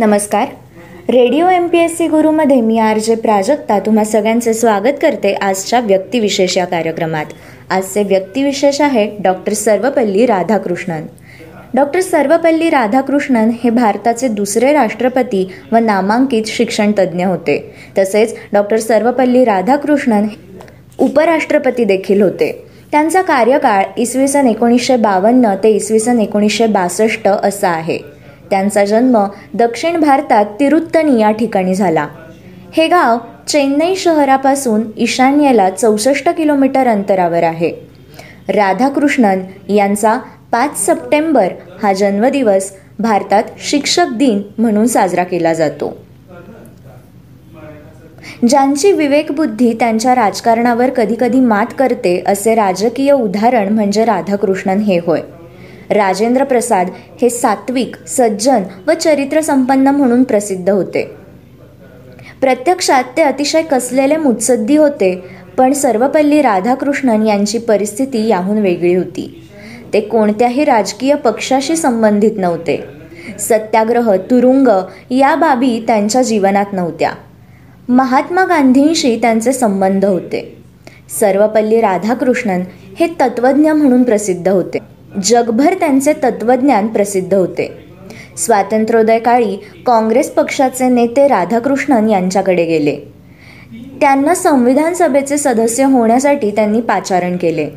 नमस्कार. Radio M P S C गुरुमध्ये मी R J Prajakta तुम्हा सगळ्यांचे स्वागत करते आजच्या व्यक्तिविशेष या कार्यक्रमात. आजचे व्यक्तिविशेष आहे डॉक्टर सर्वपल्ली राधाकृष्णन. डॉक्टर सर्वपल्ली राधाकृष्णन हे भारताचे दुसरे राष्ट्रपती व नामांकित शिक्षणतज्ज्ञ होते. तसेच डॉक्टर सर्वपल्ली राधाकृष्णन उपराष्ट्रपती देखील होते. त्यांचा कार्यकाळ इसवी सन एकोणीसशे बावन्न ते इसवी सन एकोणीसशे बासष्ट असा आहे. त्यांचा जन्म दक्षिण भारतात तिरुत्तनी या ठिकाणी झाला. हे गाव चेन्नई शहरापासून ईशान्येला चौसष्ट किलोमीटर अंतरावर आहे. राधाकृष्णन यांचा पाच सप्टेंबर हा जन्मदिवस भारतात शिक्षक दिन म्हणून साजरा केला जातो. ज्यांची विवेकबुद्धी त्यांच्या राजकारणावर कधीकधी मात करते असे राजकीय उदाहरण म्हणजे राधाकृष्णन हे होय. राजेंद्र प्रसाद हे सात्विक सज्जन व चरित्रसंपन्न म्हणून प्रसिद्ध होते. प्रत्यक्षात ते अतिशय कसलेले मुत्सद्दी होते पण सर्वपल्ली राधाकृष्णन यांची परिस्थिती याहून वेगळी होती. ते कोणत्याही राजकीय पक्षाशी संबंधित नव्हते. सत्याग्रह तुरुंग या बाबी त्यांच्या जीवनात नव्हत्या. महात्मा गांधींशी त्यांचे संबंध होते. सर्वपल्ली राधाकृष्णन हे तत्वज्ञ म्हणून प्रसिद्ध होते. जगभर त्यांचे तत्वज्ञान प्रसिद्ध होते. स्वातंत्र्योदय काळी काँग्रेस पक्षाचे नेते राधाकृष्णन यांच्याकडे गेले. त्यांना संविधान सभेचे सदस्य होण्यासाठी त्यांनी पाचारण केले.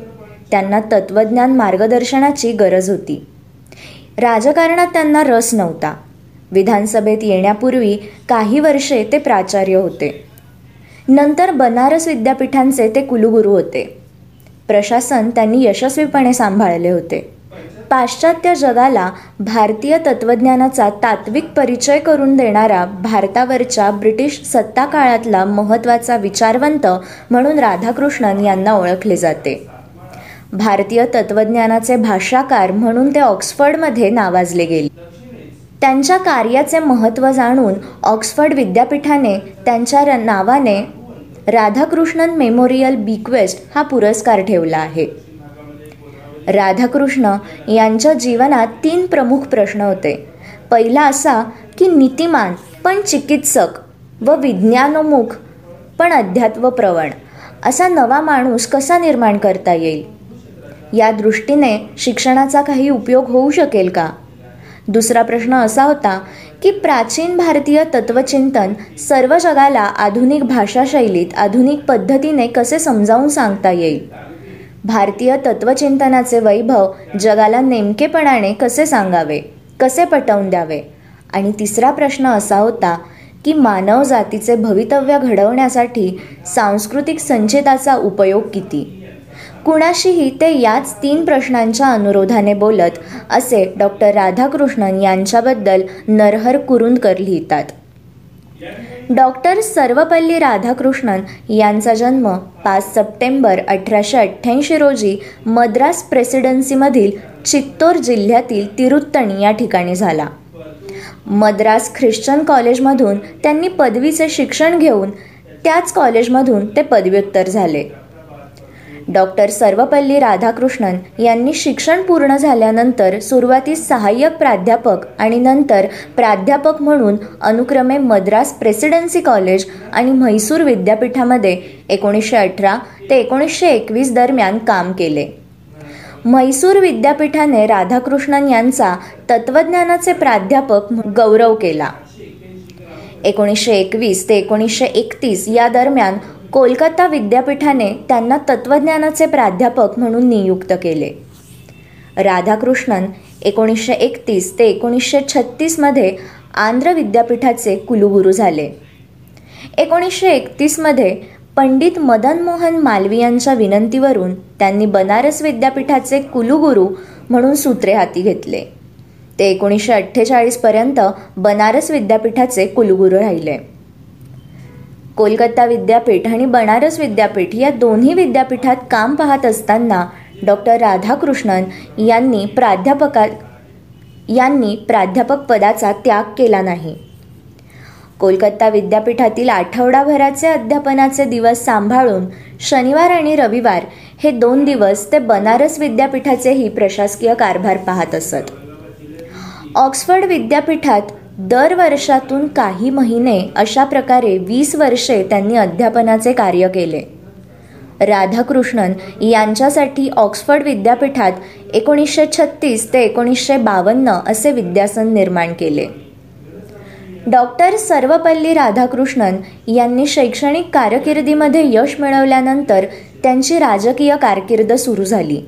त्यांना तत्वज्ञान मार्गदर्शनाची गरज होती. राजकारणात त्यांना रस नव्हता. विधानसभेत येण्यापूर्वी काही वर्षे ते प्राचार्य होते. नंतर बनारस विद्यापीठांचे ते कुलगुरू होते. प्रशासन त्यांनी यशस्वीपणे सांभाळले होते. पाश्चात्य जगाला भारतीय तत्त्वज्ञानाचा तात्विक परिचय करून देणारा भारतावरच्या ब्रिटिश सत्ता काळातला महत्त्वाचा विचारवंत म्हणून राधाकृष्णन यांना ओळखले जाते. भारतीय तत्त्वज्ञानाचे भाषाकार म्हणून ते ऑक्सफर्डमध्ये नावाजले गेले. त्यांच्या कार्याचे महत्त्व जाणून ऑक्सफर्ड विद्यापीठाने त्यांच्या नावाने राधाकृष्णन मेमोरियल बिक्वेस्ट हा पुरस्कार ठेवला आहे. राधाकृष्ण यांच्या जीवनात तीन प्रमुख प्रश्न होते. पहिला असा की नीतिमान पण चिकित्सक व विज्ञानोमुख पण अध्यात्वप्रवण असा नवा माणूस कसा निर्माण करता येईल? या दृष्टीने शिक्षणाचा काही उपयोग होऊ शकेल का? दुसरा प्रश्न असा होता की प्राचीन भारतीय तत्वचिंतन सर्व जगाला आधुनिक भाषाशैलीत आधुनिक पद्धतीने कसे समजावून सांगता येईल? भारतीय तत्वचिंतनाचे वैभव जगाला नेमकेपणाने कसे सांगावे? कसे पटवून द्यावे? आणि तिसरा प्रश्न असा होता की मानव जातीचे भवितव्य घडवण्यासाठी सांस्कृतिक संचिताचा उपयोग किती? कुणाशीही ते याच तीन प्रश्नांच्या अनुरोधाने बोलत असे डॉक्टर राधाकृष्णन यांच्याबद्दल नरहर कुरुंदकर लिहितात. डॉक्टर सर्वपल्ली राधाकृष्णन यांचा जन्म पाच सप्टेंबर अठराशे अठ्ठ्याऐंशी रोजी मद्रास प्रेसिडेन्सीमधील चित्तोर जिल्ह्यातील तिरुत्तणी या ठिकाणी झाला. मद्रास ख्रिश्चन कॉलेजमधून त्यांनी पदवीचे शिक्षण घेऊन त्याच कॉलेजमधून ते पदव्युत्तर झाले. डॉक्टर सर्वपल्ली राधाकृष्णन यांनी शिक्षण पूर्ण झाल्यानंतर सुरुवातीस सहाय्यक प्राध्यापक आणि नंतर प्राध्यापक म्हणून अनुक्रमे मद्रास प्रेसिडेन्सी कॉलेज आणि म्हैसूर विद्यापीठामध्ये एकोणीसशे अठरा ते एकोणीसशे एकवीस दरम्यान काम केले. म्हैसूर विद्यापीठाने राधाकृष्णन यांचा तत्वज्ञानाचे प्राध्यापक गौरव केला. एकोणीसशे एकवीस ते एकोणीसशे एकतीस या दरम्यान कोलकाता विद्यापीठाने त्यांना तत्त्वज्ञानाचे प्राध्यापक म्हणून नियुक्त केले. राधाकृष्णन एकोणीसशे एकतीस ते एकोणीसशे छत्तीसमध्ये आंध्र विद्यापीठाचे कुलगुरू झाले. एकोणीसशे एकतीसमध्ये पंडित मदन मोहन मालवीयांच्या विनंतीवरून त्यांनी बनारस विद्यापीठाचे कुलगुरू म्हणून सूत्रे हाती घेतले. ते एकोणीसशे अठ्ठेचाळीसपर्यंत बनारस विद्यापीठाचे कुलगुरू राहिले. कोलकाता विद्यापीठ आणि बनारस विद्यापीठ या दोन्ही विद्यापीठात काम पाहत असताना डॉक्टर राधाकृष्णन यांनी प्राध्यापका यांनी प्राध्यापक पदाचा त्याग केला नाही. कोलकाता विद्यापीठातील आठवडाभराचे अध्यापनाचे दिवस सांभाळून शनिवार आणि रविवार हे दोन दिवस ते बनारस विद्यापीठाचेही प्रशासकीय कारभार पाहत असत. ऑक्सफर्ड विद्यापीठात दर वर्षातून काही महिने अशा प्रकारे वीस वर्षे त्यांनी अध्यापनाचे कार्य केले. राधाकृष्णन यांच्यासाठी ऑक्सफर्ड विद्यापीठात एकोणीसशे छत्तीस ते एकोणीसशे बावन्न असे विद्यासन निर्माण केले. डॉक्टर सर्वपल्ली राधाकृष्णन यांनी शैक्षणिक कारकिर्दीमध्ये यश मिळवल्यानंतर त्यांची राजकीय कारकीर्द सुरू झाली.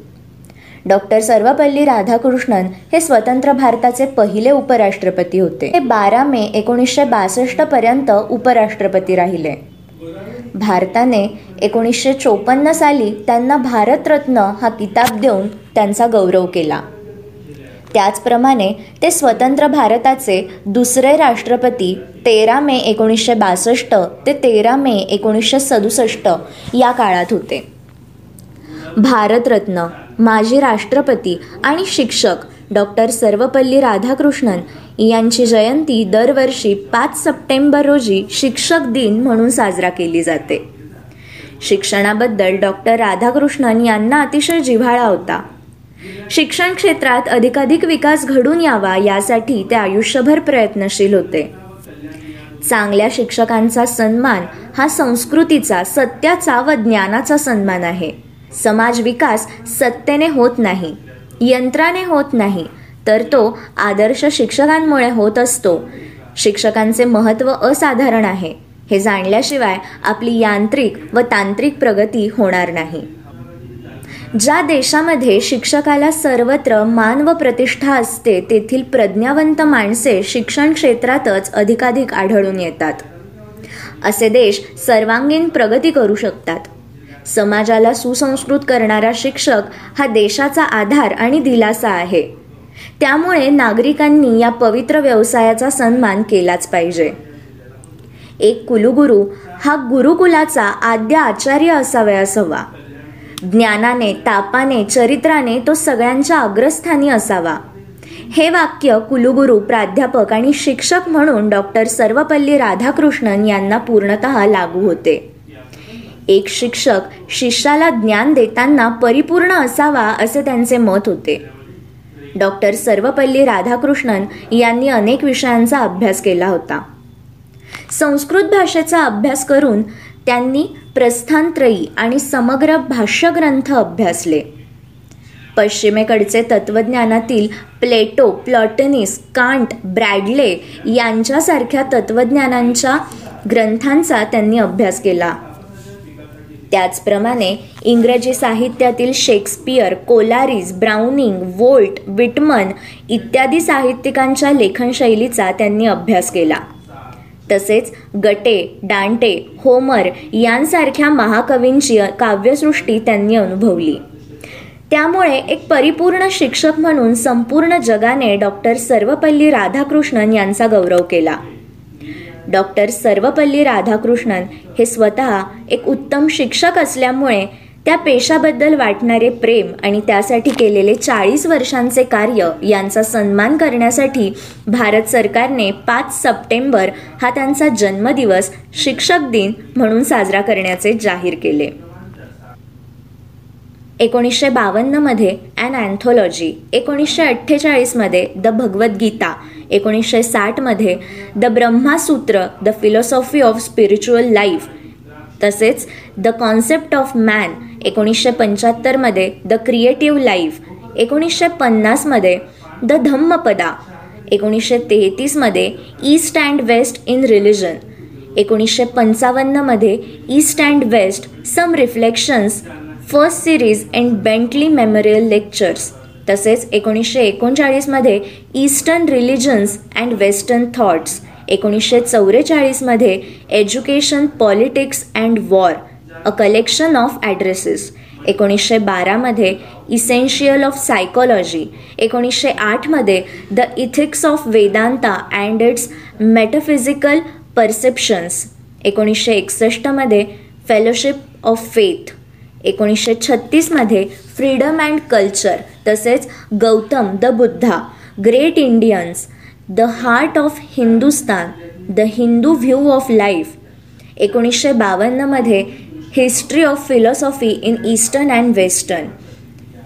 डॉक्टर सर्वपल्ली राधाकृष्णन हे स्वतंत्र भारताचे पहिले उपराष्ट्रपती होते. ते बारा मे एकोणीसशे बासष्ट पर्यंत उपराष्ट्रपती राहिले. भारताने एकोणीसशे चोपन्न साली त्यांना भारतरत्न हा किताब देऊन त्यांचा गौरव केला. त्याचप्रमाणे ते स्वतंत्र भारताचे दुसरे राष्ट्रपती तेरा मे एकोणीसशे बासष्ट ते तेरा मे एकोणीसशे सदुसष्ट या काळात होते. भारतरत्न माजी राष्ट्रपती आणि शिक्षक डॉक्टर सर्वपल्ली राधाकृष्णन यांची जयंती दरवर्षी पाच सप्टेंबर रोजी शिक्षक दिन म्हणून साजरा केली जाते. शिक्षणाबद्दल डॉक्टर राधाकृष्णन यांना अतिशय जिव्हाळा होता. शिक्षण क्षेत्रात अधिकाधिक विकास घडून यावा यासाठी ते आयुष्यभर प्रयत्नशील होते. चांगल्या शिक्षकांचा सन्मान हा संस्कृतीचा सत्याचा व ज्ञानाचा सन्मान आहे. समाज विकास सत्तेने होत नाही यंत्राने होत नाही तर तो आदर्श शिक्षकांमुळे होत असतो. शिक्षकांचे महत्त्व असाधारण आहे. हे जाणल्याशिवाय आपली यांत्रिक व तांत्रिक प्रगती होणार नाही. ज्या देशामध्ये शिक्षकाला सर्वत्र मान व प्रतिष्ठा असते तेथील प्रज्ञावंत माणसे शिक्षण क्षेत्रातच अधिकाधिक आढळून येतात. असे देश सर्वांगीण प्रगती करू शकतात. समाजाला सुसंस्कृत करणारा शिक्षक हा देशाचा आधार आणि दिलासा आहे. त्यामुळे नागरिकांनी या पवित्र व्यवसायाचा सन्मान केलाच पाहिजे. एक कुलुगुरू हा गुरुकुलाचा आद्य आचार्य असावयास हवा ज्ञानाने तापाने चरित्राने तो सगळ्यांच्या अग्रस्थानी असावा. हे वाक्य कुलुगुरू प्राध्यापक आणि शिक्षक म्हणून डॉक्टर सर्वपल्ली राधाकृष्णन यांना पूर्णत लागू होते. एक शिक्षक शिष्याला ज्ञान देताना परिपूर्ण असावा असे त्यांचे मत होते. डॉक्टर सर्वपल्ली राधाकृष्णन यांनी अनेक विषयांचा अभ्यास केला होता. संस्कृत भाषेचा अभ्यास करून त्यांनी प्रस्थानत्रयी आणि समग्र भाष्यग्रंथ अभ्यासले. पश्चिमेकडचे तत्त्वज्ञानातील प्लेटो प्लॉटनिस कांट ब्रॅडले यांच्यासारख्या तत्त्वज्ञानांच्या ग्रंथांचा त्यांनी अभ्यास केला. त्याचप्रमाणे इंग्रजी साहित्यातील Shakespeare Coleridge Browning Walt Whitman इत्यादी साहित्यिकांच्या लेखनशैलीचा त्यांनी अभ्यास केला. तसेच गटे डांटे होमर यांसारख्या महाकवींची काव्यसृष्टी त्यांनी अनुभवली. त्यामुळे एक परिपूर्ण शिक्षक म्हणून संपूर्ण जगाने डॉक्टर सर्वपल्ली राधाकृष्णन यांचा गौरव केला. डॉक्टर सर्वपल्ली राधाकृष्णन हे स्वतः एक उत्तम शिक्षक असल्यामुळे त्या पेशाबद्दल वाटणारे प्रेम आणि त्यासाठी केलेले चाळीस वर्षांचे कार्य यांचा सन्मान करण्यासाठी भारत सरकारने पाच सप्टेंबर हा त्यांचा जन्मदिवस शिक्षक दिन म्हणून साजरा करण्याचे जाहीर केले. एकोणीसशे बावन्नमध्ये अॅन अँथोलॉजी एकोणीसशे अठ्ठेचाळीसमध्ये द भगवद्गीता एकोणीसशे साठमध्ये the Brahma Sutra the philosophy of spiritual life तसेच द कॉन्सेप्ट ऑफ मॅन एकोणीसशे पंच्याहत्तरमध्ये द क्रिएटिव्ह लाईफ एकोणीसशे पन्नासमध्ये द धम्मपदा एकोणीसशे तेहतीसमध्ये East and West in religion एकोणीसशे पंचावन्नमध्ये East and West some reflections first series and Bentley memorial lectures तसेच एकोणीसशे एकोणचाळीसमध्ये Eastern religions and Western thoughts एकोणीसशे चौवेचाळीसमध्ये education politics and war a collection of addresses एकोणीसशे बारामध्ये essential of psychology एकोणीसशे आठमध्ये the ethics of Vedanta and its metaphysical perceptions एकोणीसशे एकसष्टमध्ये fellowship of faith. एकोणीसशे छत्तीसमध्ये फ्रीडम अँड कल्चर तसेच Gautam the Buddha great Indians the heart of Hindustan the Hindu view of life. एकोणीसशे बावन्नमध्ये history of philosophy in Eastern and Western.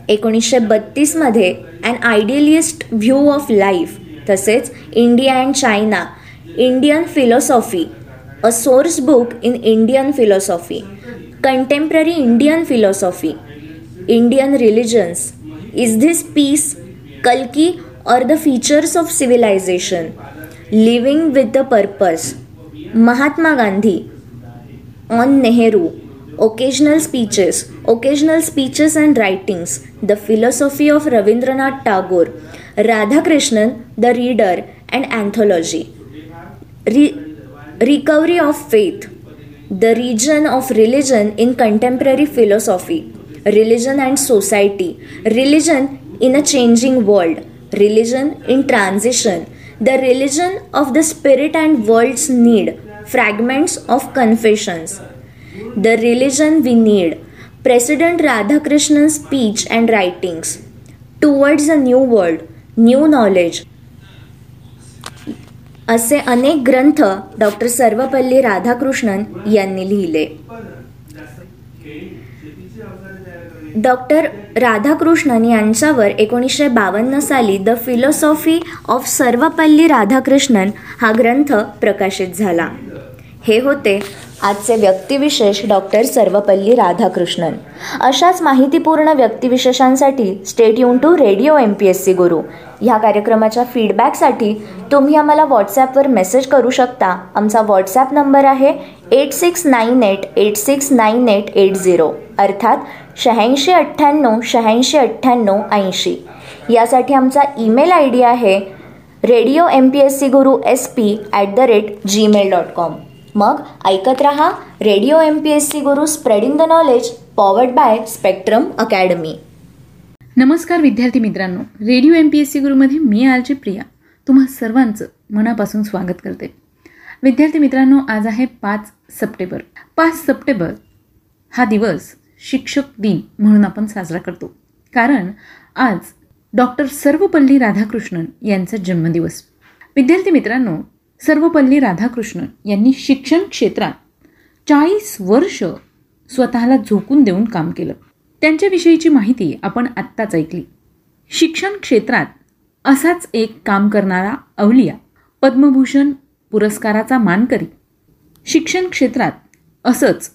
एकोणीसशे बत्तीसमध्ये and idealist view of life तसेच India and China Indian philosophy a source book in Indian philosophy. contemporary Indian philosophy, Indian religions. Is this peace, Kalki, or the features of civilization? Living with the purpose. Mahatma Gandhi, on Nehru, occasional speeches, occasional speeches and writings, the philosophy of Ravindranath Tagore, Radhakrishnan, the reader, and anthology. Re- recovery of faith, the region of religion in contemporary philosophy, religion and society, religion in a changing world religion in transition, the religion of the spirit and world's need, fragments of confessions. The religion we need, President Radhakrishnan's speech and writings, towards a new world, new knowledge. असे अनेक ग्रंथ doctor Sarvepalli Radhakrishnan यांनी लिहिले. Doctor Radhakrishnan यांच्यावर एकोणीसशे बावन्न साली the philosophy of Sarvepalli Radhakrishnan हा ग्रंथ प्रकाशित झाला. हे होते आजचे व्यक्तिविशेष डॉक्टर सर्वपल्ली राधाकृष्णन. अशाच माहितीपूर्ण व्यक्तिविशेषांसाठी stay युन to radio M P S C Guru. ह्या कार्यक्रमाच्या फीडबॅकसाठी तुम्ही आम्हाला व्हॉट्सॲपवर मेसेज करू शकता. आमचा व्हॉट्सॲप नंबर आहे eight six nine eight eight six nine eight eight zero अर्थात शहाऐंशी अठ्ठ्याण्णव शहाऐंशी अठ्ठ्याण्णव ऐंशी. यासाठी आमचा ईमेल आय डी आहे radio M P S C Guru S P at the rate Gmail dot com मग ऐकत रहा radio M P S C Guru spreading the knowledge powered by Spectrum Academy नमस्कार विद्यार्थी मित्रांनो radio M P S C गुरुमध्ये मी आलची प्रिया. तुम्हा सर्वांचं मनापासून स्वागत करते. विद्यार्थी मित्रांनो आज आहे पाच सप्टेंबर. पाच सप्टेंबर हा दिवस शिक्षक दिन म्हणून आपण साजरा करतो. कारण आज डॉक्टर सर्वपल्ली राधाकृष्णन यांचा जन्मदिवस. विद्यार्थी मित्रांनो सर्वपल्ली राधाकृष्णन यांनी शिक्षण क्षेत्रात चाळीस वर्ष स्वतःला झोकून देऊन काम केलं. त्यांच्याविषयीची माहिती आपण आत्ताच ऐकली. शिक्षण क्षेत्रात असाच एक काम करणारा अवलिया पद्मभूषण पुरस्काराचा मानकरी. शिक्षण क्षेत्रात असंच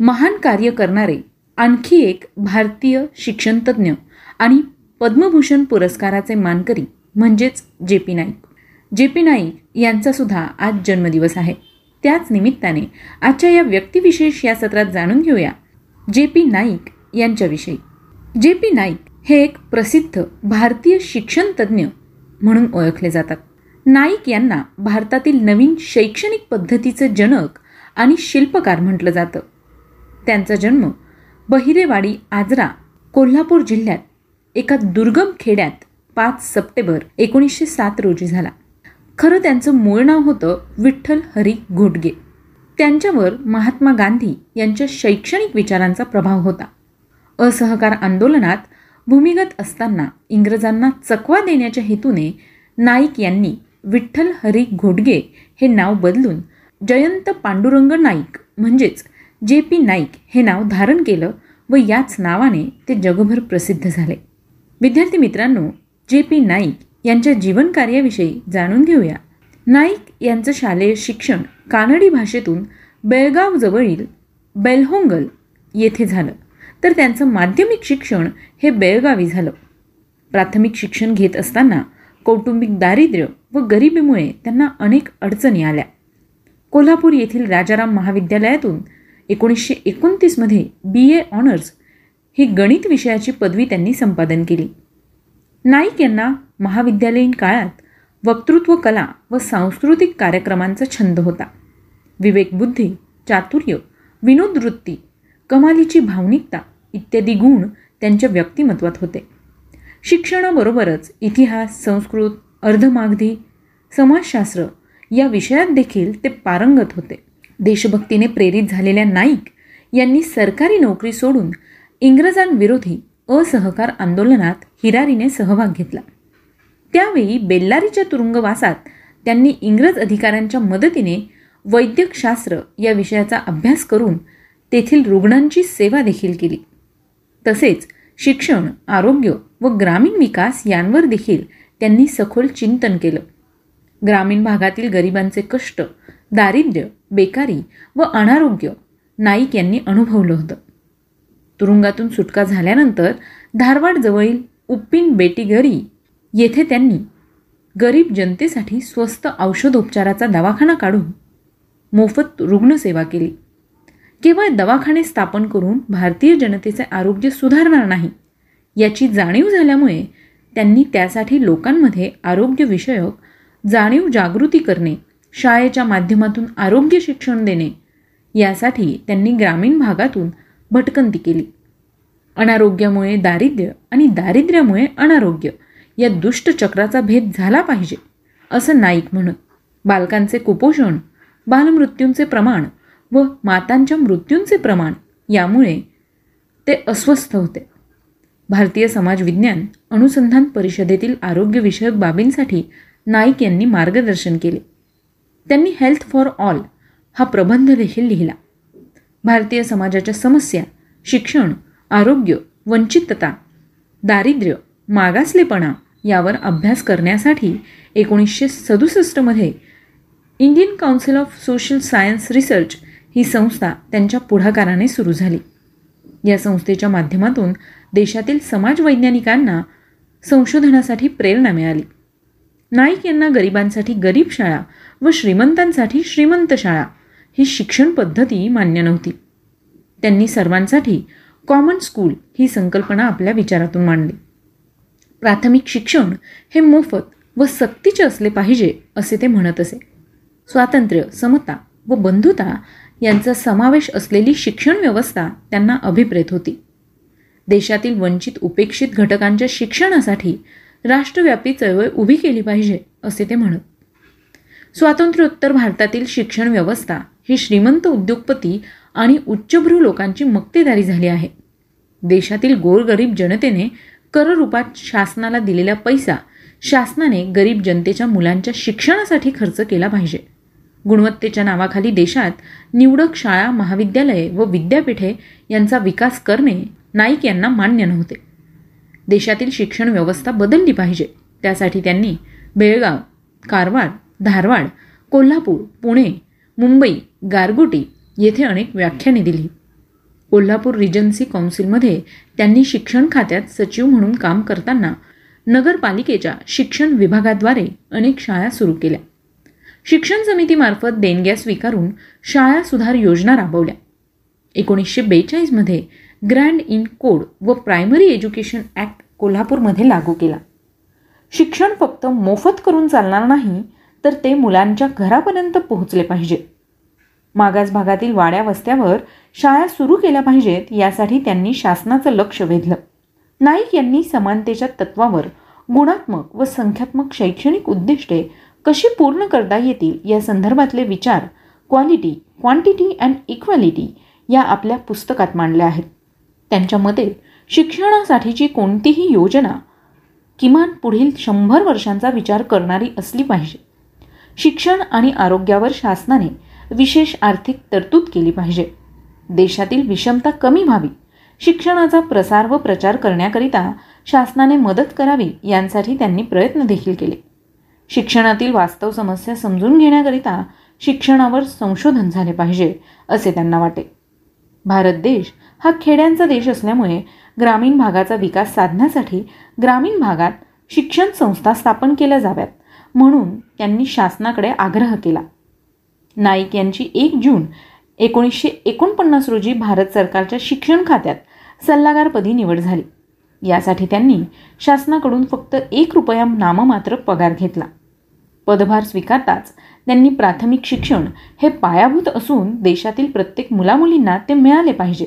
महान कार्य करणारे आणखी एक भारतीय शिक्षणतज्ज्ञ आणि पद्मभूषण पुरस्काराचे मानकरी म्हणजेच J P Naik. J P Naik यांचा सुद्धा आज जन्मदिवस आहे. त्याच निमित्ताने आजच्या या व्यक्तिविशेष या सत्रात जाणून घेऊया जे पी नाईक यांच्याविषयी. जे पी नाईक हे एक प्रसिद्ध भारतीय शिक्षण तज्ज्ञ म्हणून ओळखले जातात. नाईक यांना भारतातील नवीन शैक्षणिक पद्धतीचं जनक आणि शिल्पकार म्हटलं जातं. त्यांचा जन्म बहिरेवाडी आजरा कोल्हापूर जिल्ह्यात एका दुर्गम खेड्यात पाच सप्टेंबर एकोणीसशे सात रोजी झाला. खरं त्यांचं मूळ नाव होतं विठ्ठल हरी घोटगे त्यांच्यावर महात्मा गांधी यांच्या शैक्षणिक विचारांचा प्रभाव होता. असहकार आंदोलनात भूमिगत असताना इंग्रजांना चकवा देण्याच्या हेतूने नाईक यांनी विठ्ठल हरी घोटगे हे नाव बदलून जयंत पांडुरंग नाईक म्हणजेच जे पी नाईक हे नाव धारण केलं व याच नावाने ते जगभर प्रसिद्ध झाले. विद्यार्थी मित्रांनो जे पी नाईक यांच्या जीवनकार्याविषयी जाणून घेऊया. नाईक यांचं शालेय शिक्षण कानडी भाषेतून बेळगावजवळील बेलहोंगल येथे झालं. तर त्यांचं माध्यमिक शिक्षण हे बेळगावी झालं. प्राथमिक शिक्षण घेत असताना कौटुंबिक दारिद्र्य व गरिबीमुळे त्यांना अनेक अडचणी आल्या. कोल्हापूर येथील राजाराम महाविद्यालयातून एकोणीसशे एकोणतीसमध्ये बी ए ऑनर्स ही गणित विषयाची पदवी त्यांनी संपादन केली. नाईक यांना महाविद्यालयीन काळात वक्तृत्व कला व सांस्कृतिक कार्यक्रमांचा छंद होता. विवेकबुद्धी चातुर्य विनोदवृत्ती कमालीची भावनिकता इत्यादी गुण त्यांच्या व्यक्तिमत्वात होते. शिक्षणाबरोबरच इतिहास संस्कृत अर्धमागधी समाजशास्त्र या विषयात देखील ते पारंगत होते. देशभक्तीने प्रेरित झालेल्या नाईक यांनी सरकारी नोकरी सोडून इंग्रजांविरोधी असहकार आंदोलनात हिरारीने सहभाग घेतला. त्यावेळी बेल्लारीच्या तुरुंगवासात त्यांनी इंग्रज अधिकाऱ्यांच्या मदतीने वैद्यकशास्त्र या विषयाचा अभ्यास करून तेथील रुग्णांची सेवा देखील केली. तसेच शिक्षण आरोग्य व ग्रामीण विकास यांवर देखील त्यांनी सखोल चिंतन केलं. ग्रामीण भागातील गरिबांचे कष्ट दारिद्र्य बेकारी व अनारोग्य नाईक यांनी अनुभवलं होतं. तुरुंगातून सुटका झाल्यानंतर धारवाडजवळील उप्पिन बेटीगरी येथे त्यांनी गरीब जनतेसाठी स्वस्त औषधोपचाराचा दवाखाना काढून मोफत रुग्णसेवा केली. केवळ दवाखाने स्थापन करून भारतीय जनतेचे आरोग्य सुधारणार नाही याची जाणीव झाल्यामुळे त्यांनी त्यासाठी लोकांमध्ये आरोग्यविषयक जाणीव जागृती करणे शाळेच्या माध्यमातून आरोग्य शिक्षण देणे यासाठी त्यांनी ग्रामीण भागातून भटकंती केली. अनारोग्यामुळे दारिद्र्य आणि दारिद्र्यामुळे अनारोग्य या दुष्ट चक्राचा भेद झाला पाहिजे असं नाईक म्हणत बालकांचे कुपोषण बालमृत्यूंचे प्रमाण व मातांच्या मृत्यूंचे प्रमाण यामुळे ते अस्वस्थ होते. भारतीय समाज विज्ञान अनुसंधान परिषदेतील आरोग्यविषयक बाबींसाठी नाईक यांनी मार्गदर्शन केले. त्यांनी हेल्थ फॉर ऑल हा प्रबंध देखील लिहिला. भारतीय समाजाच्या समस्या शिक्षण आरोग्य वंचितता दारिद्र्य मागासलेपणा यावर अभ्यास करण्यासाठी एकोणीसशे सदुसष्टमध्ये Indian council of social science research ही संस्था त्यांच्या पुढाकाराने सुरू झाली. या संस्थेच्या माध्यमातून देशातील समाजवैज्ञानिकांना संशोधनासाठी प्रेरणा मिळाली. नाईक यांना गरिबांसाठी गरीब शाळा व श्रीमंतांसाठी श्रीमंत शाळा ही शिक्षण पद्धती मान्य नव्हती. त्यांनी सर्वांसाठी कॉमन स्कूल ही संकल्पना आपल्या विचारातून मांडली. प्राथमिक शिक्षण हे मोफत व सक्तीचे असले पाहिजे असे ते म्हणत असे. स्वातंत्र्य समता व बंधुता यांचा समावेश असलेली शिक्षण व्यवस्था त्यांना अभिप्रेत होती. देशातील वंचित उपेक्षित घटकांच्या शिक्षणासाठी राष्ट्रव्यापी चळवळ उभी केली पाहिजे असे ते म्हणत. स्वातंत्र्योत्तर भारतातील शिक्षण व्यवस्था ही श्रीमंत उद्योगपती आणि उच्चभ्रू लोकांची मक्तेदारी झाली आहे. देशातील गोरगरीब जनतेने कररूपात शासनाला दिलेला पैसा शासनाने गरीब जनतेच्या मुलांच्या शिक्षणासाठी खर्च केला पाहिजे. गुणवत्तेच्या नावाखाली देशात निवडक शाळा महाविद्यालये व विद्यापीठे यांचा विकास करणे नाईक यांना मान्य नव्हते. देशातील शिक्षण व्यवस्था बदलली पाहिजे. त्यासाठी त्यांनी बेळगाव कारवार धारवाड कोल्हापूर पुणे मुंबई गारगोटी येथे अनेक व्याख्याने दिली. कोल्हापूर रिजन्सी काउन्सिलमध्ये त्यांनी शिक्षण खात्यात सचिव म्हणून काम करताना नगरपालिकेच्या शिक्षण विभागाद्वारे अनेक शाळा सुरू केल्या. शिक्षण समितीमार्फत देणग्या स्वीकारून शाळा सुधार योजना राबवल्या. एकोणीसशे बेचाळीसमध्ये ग्रँड इन कोड व प्रायमरी एज्युकेशन ॲक्ट कोल्हापूरमध्ये लागू केला. शिक्षण फक्त मोफत करून चालणार नाही तर ते मुलांच्या घरापर्यंत पोहोचले पाहिजे. मागास भागातील वाड्या वस्त्यावर शाळा सुरू केल्या पाहिजेत यासाठी त्यांनी शासनाचं लक्ष वेधलं. नाईक यांनी समानतेच्या तत्वावर गुणात्मक व संख्यात्मक शैक्षणिक उद्दिष्टे कशी पूर्ण करता येतील या संदर्भातले विचार क्वालिटी क्वांटिटी अँड इक्वॅलिटी या आपल्या पुस्तकात मांडल्या आहेत. त्यांच्या मते शिक्षणासाठीची कोणतीही योजना किमान पुढील शंभर वर्षांचा विचार करणारी असली पाहिजे. शिक्षण आणि आरोग्यावर शासनाने विशेष आर्थिक तरतूद केली पाहिजे. देशातील विषमता कमी व्हावी शिक्षणाचा प्रसार व प्रचार करण्याकरिता शासनाने मदत करावी यांसाठी त्यांनी प्रयत्न देखील केले. शिक्षणातील वास्तव समस्या समजून घेण्याकरिता शिक्षणावर संशोधन झाले पाहिजे असे त्यांना वाटे. भारत देश हा खेड्यांचा देश असल्यामुळे ग्रामीण भागाचा विकास साधण्यासाठी ग्रामीण भागात शिक्षण संस्था स्थापन केल्या जाव्यात म्हणून त्यांनी शासनाकडे आग्रह केला. नाईक यांची एक जून एकोणीसशे एकोणपन्नास रोजी भारत सरकारच्या शिक्षण खात्यात सल्लागारपदी निवड झाली. यासाठी त्यांनी शासनाकडून फक्त एक रुपया नाममात्र पगार घेतला. पदभार स्वीकारताच त्यांनी प्राथमिक शिक्षण हे पायाभूत असून देशातील प्रत्येक मुलामुलींना ते मिळाले पाहिजे.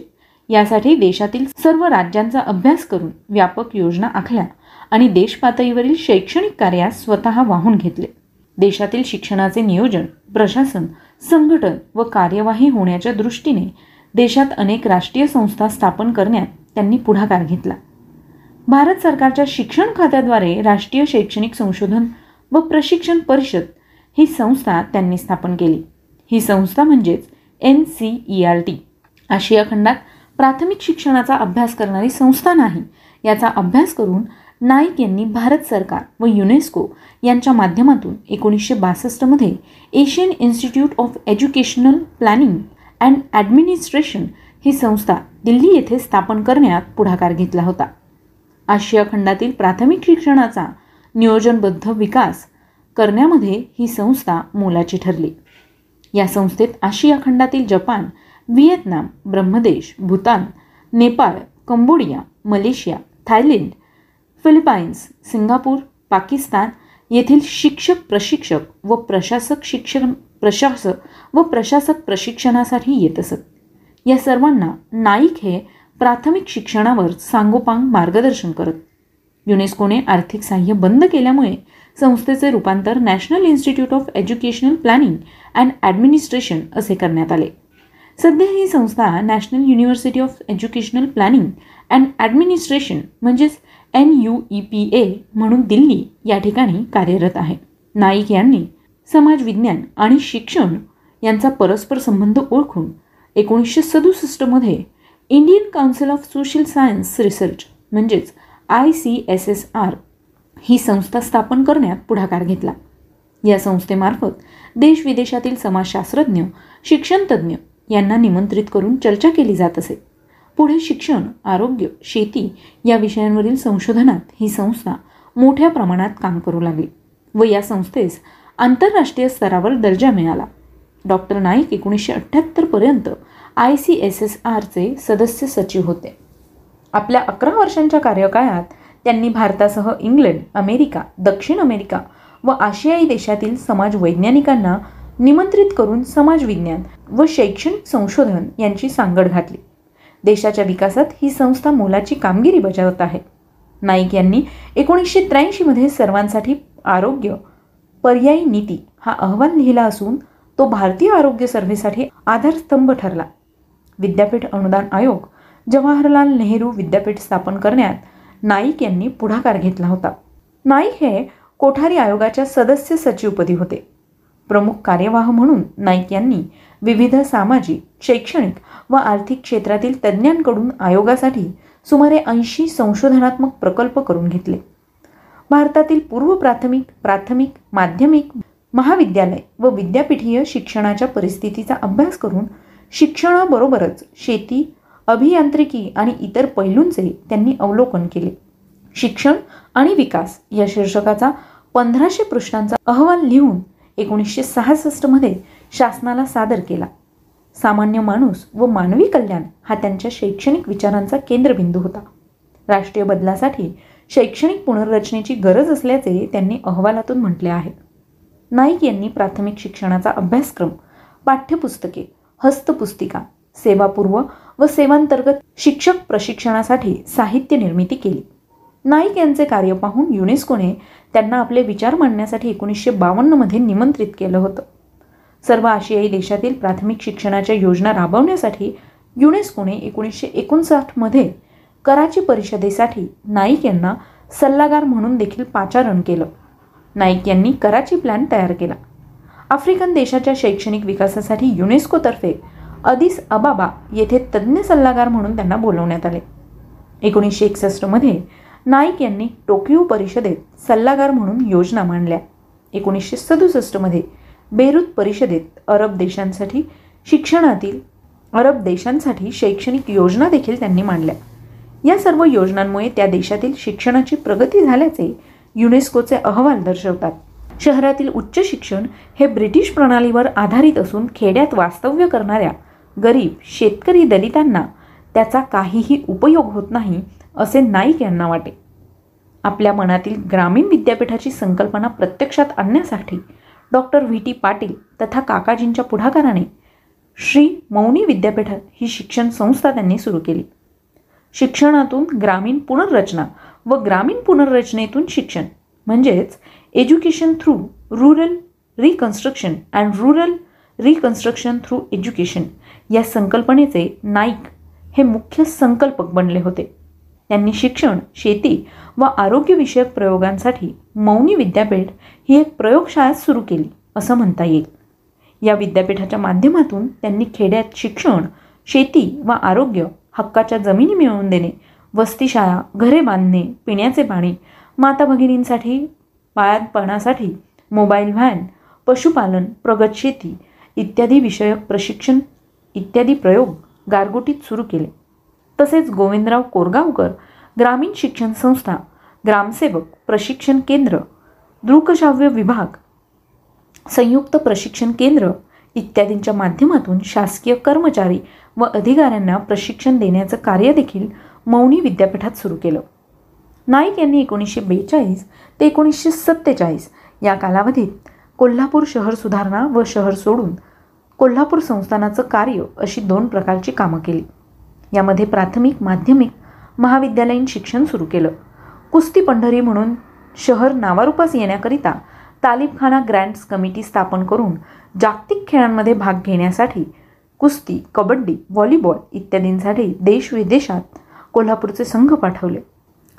यासाठी देशातील सर्व राज्यांचा अभ्यास करून व्यापक योजना आखल्या आणि देशपातळीवरील शैक्षणिक कार्यास स्वतः वाहून घेतले. देशातील शिक्षणाचे नियोजन प्रशासन संघटन व कार्यवाही होण्याच्या दृष्टीने देशात अनेक राष्ट्रीय संस्था स्थापन करण्यात त्यांनी पुढाकार घेतला. भारत सरकारच्या शिक्षण खात्याद्वारे राष्ट्रीय शैक्षणिक संशोधन व प्रशिक्षण परिषद ही संस्था त्यांनी स्थापन केली. ही संस्था म्हणजेच N C E R T. आशिया खंडात प्राथमिक शिक्षणाचा अभ्यास करणारी संस्था नाही याचा अभ्यास करून नाईक यांनी भारत सरकार व युनेस्को यांच्या माध्यमातून एकोणीसशे बासष्टमध्ये Asian institute of educational planning and administration ही संस्था दिल्ली येथे स्थापन करण्यात पुढाकार घेतला होता. आशिया खंडातील प्राथमिक शिक्षणाचा नियोजनबद्ध विकास करण्यामध्ये ही संस्था मोलाची ठरली. या संस्थेत आशिया खंडातील Japan Vietnam Brahmadesh Bhutan Nepal Cambodia Malaysia Thailand Philippines Singapore Pakistan येथील शिक्षक प्रशिक्षक व प्रशासक शिक्षण प्रशासक व प्रशासक प्रशिक्षणासाठी येत असत. या सर्वांना नाईक हे प्राथमिक शिक्षणावर सांगोपांग मार्गदर्शन करत. युनेस्कोने आर्थिक सहाय्य बंद केल्यामुळे संस्थेचे रूपांतर national institute of educational planning and administration असे करण्यात आले. सध्या ही संस्था national university of educational planning and administration म्हणजेच N U E P A म्हणून दिल्ली या ठिकाणी कार्यरत आहे. नाईक यांनी समाज विज्ञान आणि शिक्षण यांचा परस्पर संबंध ओळखून एकोणीसशे सदुसष्टमध्ये Indian council of social science research म्हणजेच I C S S R ही संस्था स्थापन करण्यात पुढाकार घेतला. या संस्थेमार्फत देश विदेशातील समाजशास्त्रज्ञ शिक्षणतज्ज्ञ यांना निमंत्रित करून चर्चा केली जात असे. पुढे शिक्षण आरोग्य शेती या विषयांवरील संशोधनात ही संस्था मोठ्या प्रमाणात काम करू लागली व या संस्थेस आंतरराष्ट्रीय स्तरावर दर्जा मिळाला. डॉक्टर नाईक एकोणीसशे अठ्ठ्याहत्तरपर्यंत आय सी एस एस आरचे सदस्य सचिव होते. आपल्या अकरा वर्षांच्या कार्यकाळात त्यांनी भारतासह इंग्लंड अमेरिका दक्षिण अमेरिका व आशियाई देशातील समाज वैज्ञानिकांना निमंत्रित करून समाजविज्ञान व शैक्षणिक संशोधन यांची सांगड घातली. देशाच्या विकासात ही संस्था मोलाची कामगिरी बजावत आहे. नाईक यांनी एकोणीसशे त्र्याऐंशीमध्ये सर्वांसाठी आरोग्य पर्यायी नीती हा अहवाल लिहिला असून तो भारतीय आरोग्य सर्व्हेसाठी आधारस्तंभ ठरला. विद्यापीठ अनुदान आयोग जवाहरलाल नेहरू विद्यापीठ स्थापन करण्यात नाईक यांनी पुढाकार घेतला होता. नाईक हे कोठारी आयोगाच्या सदस्य सचिवपदी होते. प्रमुख कार्यवाह म्हणून नाईक यांनी विविध सामाजिक शैक्षणिक व आर्थिक क्षेत्रातील तज्ज्ञांकडून आयोगासाठी सुमारे ऐंशी संशोधनात्मक प्रकल्प करून घेतले. भारतातील पूर्व प्राथमिक प्राथमिक माध्यमिक महाविद्यालय व विद्यापीठीय शिक्षणाच्या परिस्थितीचा अभ्यास करून शिक्षणाबरोबरच शेती अभियांत्रिकी आणि इतर पैलूंचे त्यांनी अवलोकन केले. शिक्षण आणि विकास या शीर्षकाचा पंधराशे पृष्ठांचा अहवाल लिहून एकोणीसशे सहासष्टमध्ये शासनाला सादर केला. सामान्य माणूस व मानवी कल्याण हा त्यांच्या शैक्षणिक विचारांचा केंद्रबिंदू होता. राष्ट्रीय बदलासाठी शैक्षणिक पुनर्रचनेची गरज असल्याचे त्यांनी अहवालातून म्हटले आहे. नाईक यांनी प्राथमिक शिक्षणाचा अभ्यासक्रम पाठ्यपुस्तके हस्तपुस्तिका सेवापूर्व व सेवांतर्गत शिक्षक प्रशिक्षणासाठी साहित्य निर्मिती केली. नाईक यांचे कार्य पाहून युनेस्कोने त्यांना आपले विचार मांडण्यासाठी एकोणीसशे बावन्नमध्ये निमंत्रित केलं होतं. सर्व आशियाई देशातील प्राथमिक शिक्षणाच्या योजना राबवण्यासाठी युनेस्कोने एकोणीसशे एकोणसाठमध्ये कराची परिषदेसाठी नाईक यांना सल्लागार म्हणून देखील पाचारण केलं. नाईक यांनी कराची प्लॅन तयार केला. आफ्रिकन देशाच्या शैक्षणिक विकासासाठी युनेस्कोतर्फे अदिस अबाबा येथे तज्ज्ञ सल्लागार म्हणून त्यांना बोलवण्यात आले. एकोणीसशे एकसष्टमध्ये नाईक यांनी टोकियो परिषदेत सल्लागार म्हणून योजना मांडल्या. एकोणीसशे सदुसष्टमध्ये बेरूत परिषदेत अरब देशांसाठी शिक्षणातील अरब देशांसाठी शैक्षणिक योजना देखील त्यांनी मांडल्या. या सर्व योजनांमुळे त्या देशातील शिक्षणाची प्रगती झाल्याचे युनेस्कोचे अहवाल दर्शवतात. शहरातील उच्च शिक्षण हे ब्रिटिश प्रणालीवर आधारित असून खेड्यात वास्तव्य करणाऱ्या गरीब शेतकरी दलितांना त्याचा काहीही उपयोग होत नाही असे नाईक यांना वाटे. आपल्या मनातील ग्रामीण विद्यापीठाची संकल्पना प्रत्यक्षात आणण्यासाठी डॉक्टर व्ही. टी. पाटील तथा काकाजींच्या पुढाकाराने श्री. मौनी विद्यापीठ ही शिक्षण संस्था त्यांनी सुरू केली. शिक्षणातून ग्रामीण पुनर्रचना व ग्रामीण पुनर्रचनेतून शिक्षण म्हणजेच education through rural reconstruction and rural reconstruction through education या संकल्पनेचे नाईक हे मुख्य संकल्पक बनले होते. त्यांनी शिक्षण शेती व आरोग्यविषयक प्रयोगांसाठी मौनी विद्यापीठ ही एक प्रयोगशाळा सुरू केली असं म्हणता येईल. या विद्यापीठाच्या माध्यमातून त्यांनी खेड्यात शिक्षण शेती व आरोग्य हक्काच्या जमिनी मिळवून देणे वस्तीशाळा घरे बांधणे पिण्याचे पाणी माता भगिनींसाठी बाळातपणासाठी मोबाईल व्हॅन पशुपालन प्रगत शेती इत्यादी विषयक प्रशिक्षण इत्यादी प्रयोग गारगोटीत सुरू केले. तसेच गोविंदराव कोरगावकर ग्रामीण शिक्षण संस्था ग्रामसेवक प्रशिक्षण केंद्र दृकश्राव्य विभाग संयुक्त प्रशिक्षण केंद्र इत्यादींच्या माध्यमातून शासकीय कर्मचारी व अधिकाऱ्यांना प्रशिक्षण देण्याचं कार्य देखील मौनी विद्यापीठात सुरू केलं. नाईक यांनी एकोणीसशे बेचाळीस ते एकोणीसशे सत्तेचाळीस या कालावधीत कोल्हापूर शहर सुधारणा व शहर सोडून कोल्हापूर संस्थानाचं कार्य अशी दोन प्रकारची कामं केली. यामध्ये प्राथमिक माध्यमिक महाविद्यालयीन शिक्षण सुरू केलं. कुस्ती पंढरी म्हणून शहर नावारूपास येण्याकरिता तालिबखाना ग्रँड्स कमिटी स्थापन करून जागतिक खेळांमध्ये भाग घेण्यासाठी कुस्ती कबड्डी व्हॉलीबॉल इत्यादींसाठी देश विदेशात कोल्हापूरचे संघ पाठवले.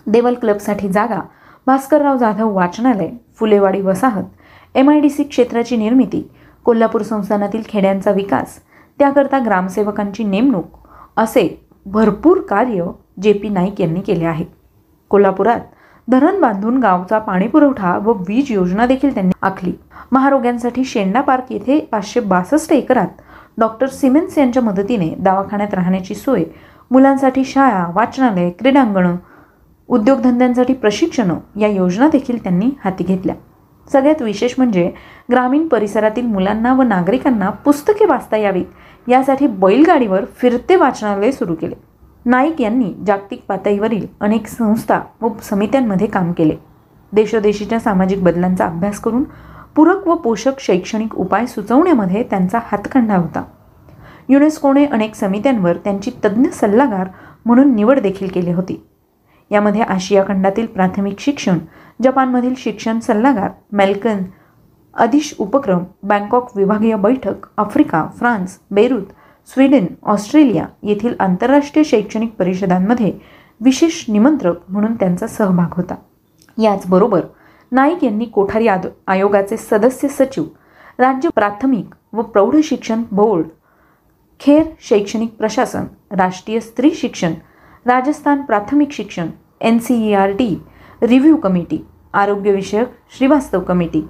देवल क्लबसाठी जागा भास्करराव जाधव वाचनालय फुलेवाडी वसाहत एम आय डी सी क्षेत्राची निर्मिती कोल्हापूर संस्थानातील खेड्यांचा विकास त्याकरता ग्रामसेवकांची नेमणूक असे भरपूर कार्य जे पी नाईक यांनी केले आहे. कोल्हापुरात धरण बांधून गावचा पाणीपुरवठा व वीज योजना देखील त्यांनी आखली. महारोग्यांसाठी शेंडा पार्क येथे पाचशे बासष्ट एकरात डॉक्टर सिमेन्स यांच्या मदतीने दवाखान्यात राहण्याची सोय मुलांसाठी शाळा वाचनालय क्रीडांगणं उद्योगधंद्यांसाठी प्रशिक्षणं या योजना देखील त्यांनी हाती घेतल्या. सगळ्यात विशेष म्हणजे ग्रामीण परिसरातील मुलांना व नागरिकांना पुस्तके वाचता यावीत यासाठी बैलगाडीवर फिरते वाचनालय सुरू केले. नाईक यांनी जागतिक पातळीवरील अनेक संस्था व समित्यांमध्ये काम केले. देशोदेशीच्या सामाजिक बदलांचा अभ्यास करून पूरक व पोषक शैक्षणिक उपाय सुचवण्यामध्ये त्यांचा हातखंडा होता. युनेस्कोने अनेक समित्यांवर त्यांची तज्ज्ञ सल्लागार म्हणून निवड देखील केली होती. यामध्ये आशिया खंडातील प्राथमिक शिक्षण जपानमधील शिक्षण सल्लागार मेल्कन अधिश उपक्रम बँकॉक विभागीय बैठक Africa France Beirut Sweden Australia येथील आंतरराष्ट्रीय शैक्षणिक परिषदांमध्ये विशेष निमंत्रक म्हणून त्यांचा सहभाग होता. याचबरोबर नाईक यांनी कोठारी आयोगाचे सदस्य सचिव राज्य प्राथमिक व प्रौढ शिक्षण बोर्ड खेर शैक्षणिक प्रशासन राष्ट्रीय स्त्री शिक्षण राजस्थान प्राथमिक शिक्षण N C E R T review committee आरोग्यविषयक Srivastava committee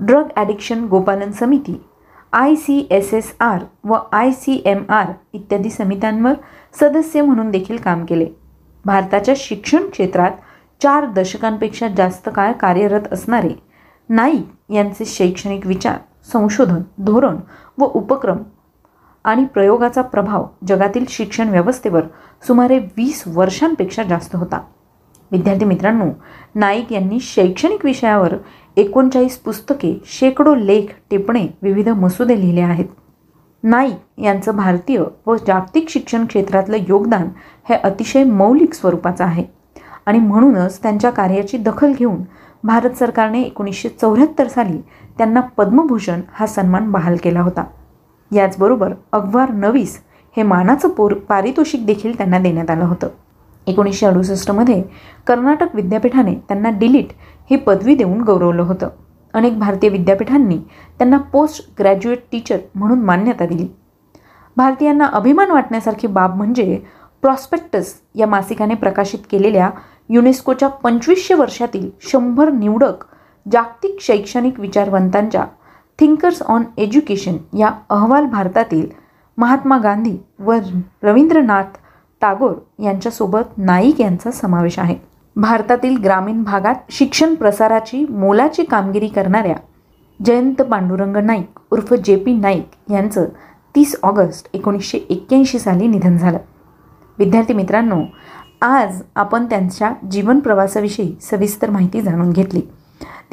drug addiction Gopalan समिती I C S S R व आय सी एम आर इत्यादी समित्यांवर सदस्य म्हणून देखील काम केले. भारताच्या शिक्षण क्षेत्रात चार दशकांपेक्षा जास्त काळ कार्यरत असणारे नाईक यांचे शैक्षणिक विचार संशोधन धोरण व उपक्रम आणि प्रयोगाचा प्रभाव जगातील शिक्षण व्यवस्थेवर सुमारे वीस वर्षांपेक्षा जास्त होता. विद्यार्थी मित्रांनो नाईक यांनी शैक्षणिक विषयावर एकोणचाळीस पुस्तके शेकडो लेख टिपणे विविध मसुदे लिहिले आहेत. नाईक यांचं भारतीय व जागतिक शिक्षण क्षेत्रातलं योगदान हे अतिशय मौलिक स्वरूपाचं आहे. आणि म्हणूनच त्यांच्या कार्याची दखल घेऊन भारत सरकारने एकोणीसशे चौऱ्याहत्तर साली त्यांना पद्मभूषण हा सन्मान बहाल केला होता. याचबरोबर अखबार नवीस हे मानाचं पोर पारितोषिक देखील त्यांना देण्यात आलं होतं. एकोणीसशे अडुसष्टमध्ये कर्नाटक विद्यापीठाने त्यांना डिलीट ही पदवी देऊन गौरवलं होतं. अनेक भारतीय विद्यापीठांनी त्यांना पोस्ट ग्रॅज्युएट टीचर म्हणून मान्यता दिली. भारतीयांना अभिमान वाटण्यासारखी बाब म्हणजे प्रॉस्पेक्टस या मासिकाने प्रकाशित केलेल्या युनेस्कोच्या पंचवीसशे वर्षातील शंभर निवडक जागतिक शैक्षणिक विचारवंतांच्या थिंकर्स ऑन एज्युकेशन या अहवाल भारतातील महात्मा गांधी व रवींद्रनाथ टागोर यांच्यासोबत नाईक यांचा समावेश आहे. भारतातील ग्रामीण भागात शिक्षण प्रसाराची मोलाची कामगिरी करणाऱ्या जयंत पांडुरंग नाईक उर्फ जे पी नाईक यांचं तीस ऑगस्ट एकोणीसशे एक्क्याऐंशी साली निधन झालं. विद्यार्थी मित्रांनो आज आपण त्यांच्या जीवन प्रवासाविषयी सविस्तर माहिती जाणून घेतली.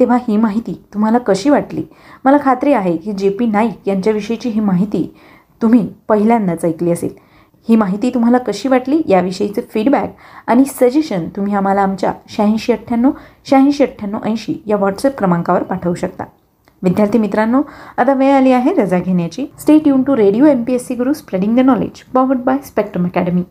तेव्हा ही माहिती तुम्हाला कशी वाटली? मला खात्री आहे की जे पी नाईक यांच्याविषयीची ही माहिती तुम्ही पहिल्यांदाच ऐकली असेल. ही माहिती तुम्हाला कशी वाटली याविषयीचे फीडबॅक आणि सजेशन तुम्ही आम्हाला आमच्या शहाऐंशी अठ्ठ्याण्णव शहाऐंशी अठ्ठ्याण्णव ऐंशी या व्हॉट्सअप क्रमांकावर पाठवू शकता. विद्यार्थी मित्रांनो आता वेळ आली आहे रजा घेण्याची. Stay युन to radio M P S C Guru spreading the knowledge powered by Spectrum Academy